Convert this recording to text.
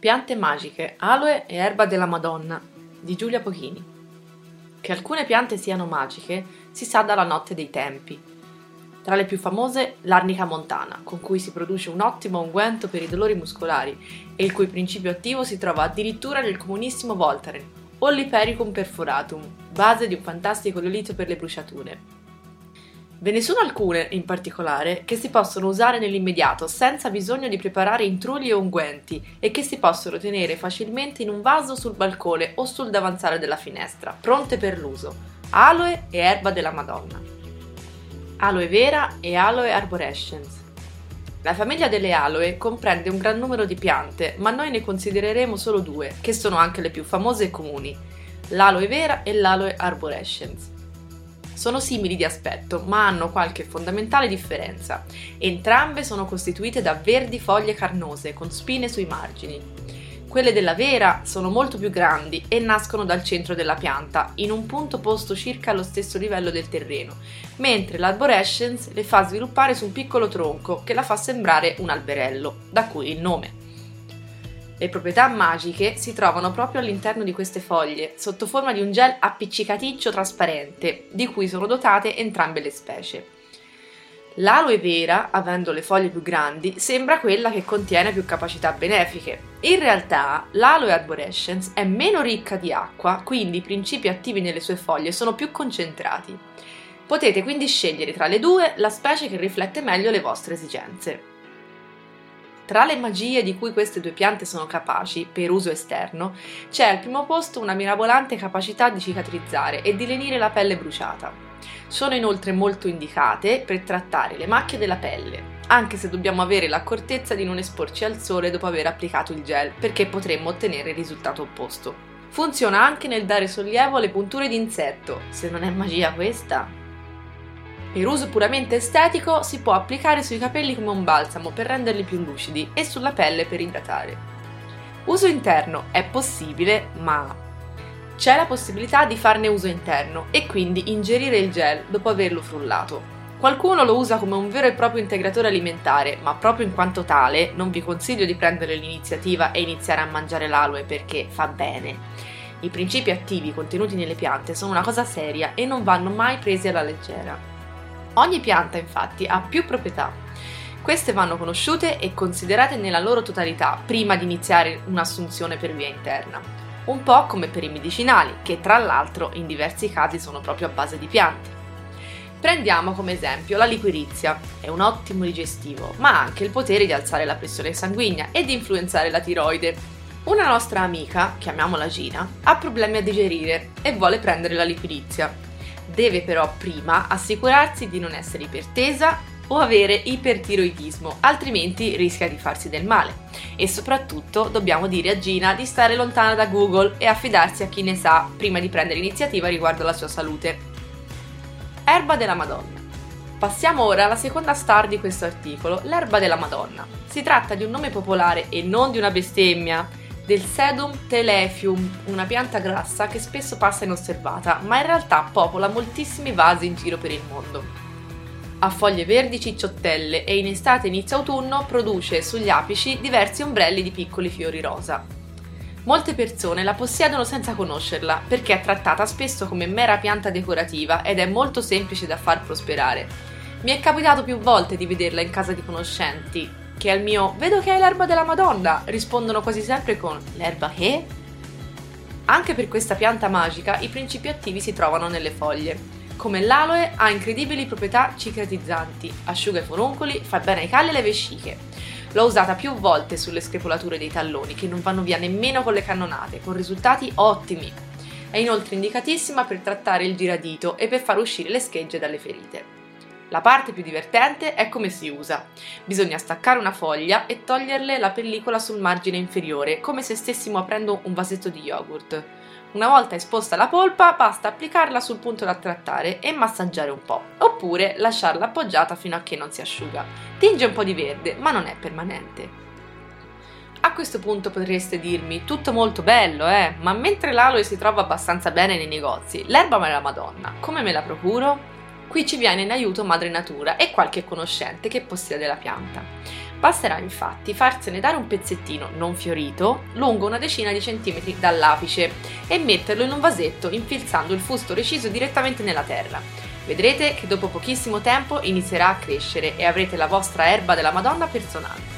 Piante magiche, aloe e erba della Madonna di Giulia Pochini. Che alcune piante siano magiche si sa dalla notte dei tempi. Tra le più famose l'arnica montana, con cui si produce un ottimo unguento per i dolori muscolari e il cui principio attivo si trova addirittura nel comunissimo Voltaren, o l'Ipericum perforatum, base di un fantastico olio per le bruciature. Ve ne sono alcune, in particolare, che si possono usare nell'immediato senza bisogno di preparare intrugli o unguenti e che si possono tenere facilmente in un vaso sul balcone o sul davanzale della finestra, pronte per l'uso. Aloe e erba della Madonna. Aloe vera e Aloe arborescens. La famiglia delle aloe comprende un gran numero di piante, ma noi ne considereremo solo due, che sono anche le più famose e comuni, l'aloe vera e l'aloe arborescens. Sono simili di aspetto, ma hanno qualche fondamentale differenza. Entrambe sono costituite da verdi foglie carnose con spine sui margini. Quelle della vera sono molto più grandi e nascono dal centro della pianta, in un punto posto circa allo stesso livello del terreno, mentre l'arborescence le fa sviluppare su un piccolo tronco che la fa sembrare un alberello, da cui il nome. Le proprietà magiche si trovano proprio all'interno di queste foglie, sotto forma di un gel appiccicaticcio trasparente, di cui sono dotate entrambe le specie. L'aloe vera, avendo le foglie più grandi, sembra quella che contiene più capacità benefiche. In realtà, l'aloe arborescens è meno ricca di acqua, quindi i principi attivi nelle sue foglie sono più concentrati. Potete quindi scegliere tra le due la specie che riflette meglio le vostre esigenze. Tra le magie di cui queste due piante sono capaci, per uso esterno, c'è al primo posto una mirabolante capacità di cicatrizzare e di lenire la pelle bruciata. Sono inoltre molto indicate per trattare le macchie della pelle, anche se dobbiamo avere l'accortezza di non esporci al sole dopo aver applicato il gel, perché potremmo ottenere il risultato opposto. Funziona anche nel dare sollievo alle punture di insetto. Se non è magia questa, per uso puramente estetico si può applicare sui capelli come un balsamo per renderli più lucidi e sulla pelle per idratare. Uso interno è possibile, ma c'è la possibilità di farne uso interno e quindi ingerire il gel dopo averlo frullato. Qualcuno lo usa come un vero e proprio integratore alimentare, ma proprio in quanto tale non vi consiglio di prendere l'iniziativa e iniziare a mangiare l'aloe perché fa bene. I principi attivi contenuti nelle piante sono una cosa seria e non vanno mai presi alla leggera. Ogni pianta infatti ha più proprietà. Queste vanno conosciute e considerate nella loro totalità prima di iniziare un'assunzione per via interna. Un po' come per i medicinali, che tra l'altro in diversi casi sono proprio a base di piante. Prendiamo come esempio la liquirizia, è un ottimo digestivo, ma ha anche il potere di alzare la pressione sanguigna e di influenzare la tiroide. Una nostra amica, chiamiamola Gina, ha problemi a digerire e vuole prendere la liquirizia. Deve però prima assicurarsi di non essere ipertesa o avere ipertiroidismo, altrimenti rischia di farsi del male. E soprattutto dobbiamo dire a Gina di stare lontana da Google e affidarsi a chi ne sa prima di prendere iniziativa riguardo alla sua salute. Erba della Madonna. Passiamo ora alla seconda star di questo articolo, l'erba della Madonna. Si tratta di un nome popolare e non di una bestemmia, del Sedum telefium, una pianta grassa che spesso passa inosservata, ma in realtà popola moltissimi vasi in giro per il mondo. Ha foglie verdi cicciottelle e in estate e inizio autunno produce sugli apici diversi ombrelli di piccoli fiori rosa. Molte persone la possiedono senza conoscerla perché è trattata spesso come mera pianta decorativa ed è molto semplice da far prosperare. Mi è capitato più volte di vederla in casa di conoscenti, che al mio vedo che hai l'erba della Madonna rispondono quasi sempre con l'erba che? Anche per questa pianta magica i principi attivi si trovano nelle foglie. Come l'aloe ha incredibili proprietà cicatrizzanti, asciuga i foruncoli, fa bene ai calli e alle vesciche. L'ho usata più volte sulle screpolature dei talloni che non vanno via nemmeno con le cannonate, con risultati ottimi. È inoltre indicatissima per trattare il giradito e per far uscire le schegge dalle ferite. La parte più divertente è come si usa. Bisogna staccare una foglia e toglierle la pellicola sul margine inferiore, come se stessimo aprendo un vasetto di yogurt. Una volta esposta la polpa, basta applicarla sul punto da trattare e massaggiare un po', oppure lasciarla appoggiata fino a che non si asciuga. Tinge un po' di verde, ma non è permanente. A questo punto potreste dirmi, tutto molto bello, eh, ma mentre l'aloe si trova abbastanza bene nei negozi, l'erba me la madonna, come me la procuro? Qui ci viene in aiuto madre natura e qualche conoscente che possiede la pianta. Basterà infatti farsene dare un pezzettino non fiorito lungo una decina di centimetri dall'apice e metterlo in un vasetto infilzando il fusto reciso direttamente nella terra. Vedrete che dopo pochissimo tempo inizierà a crescere e avrete la vostra erba della Madonna personale.